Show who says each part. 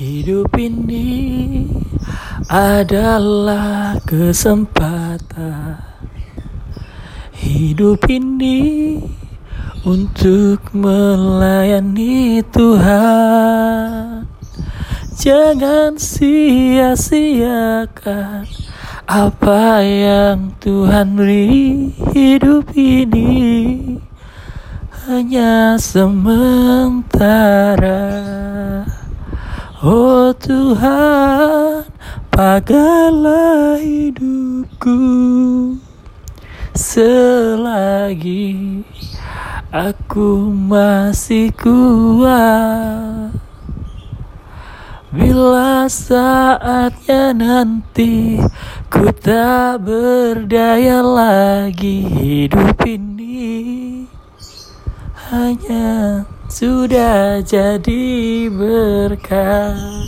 Speaker 1: Hidup ini adalah kesempatan. Hidup ini untuk melayani Tuhan. Jangan sia-siakan apa yang Tuhan beri hidup ini hanya sementara. Oh Tuhan, pagailah hidupku selagi aku masih kuat. Bila saatnya nanti ku tak berdaya lagi hidup ini hanya sudah jadi berkah.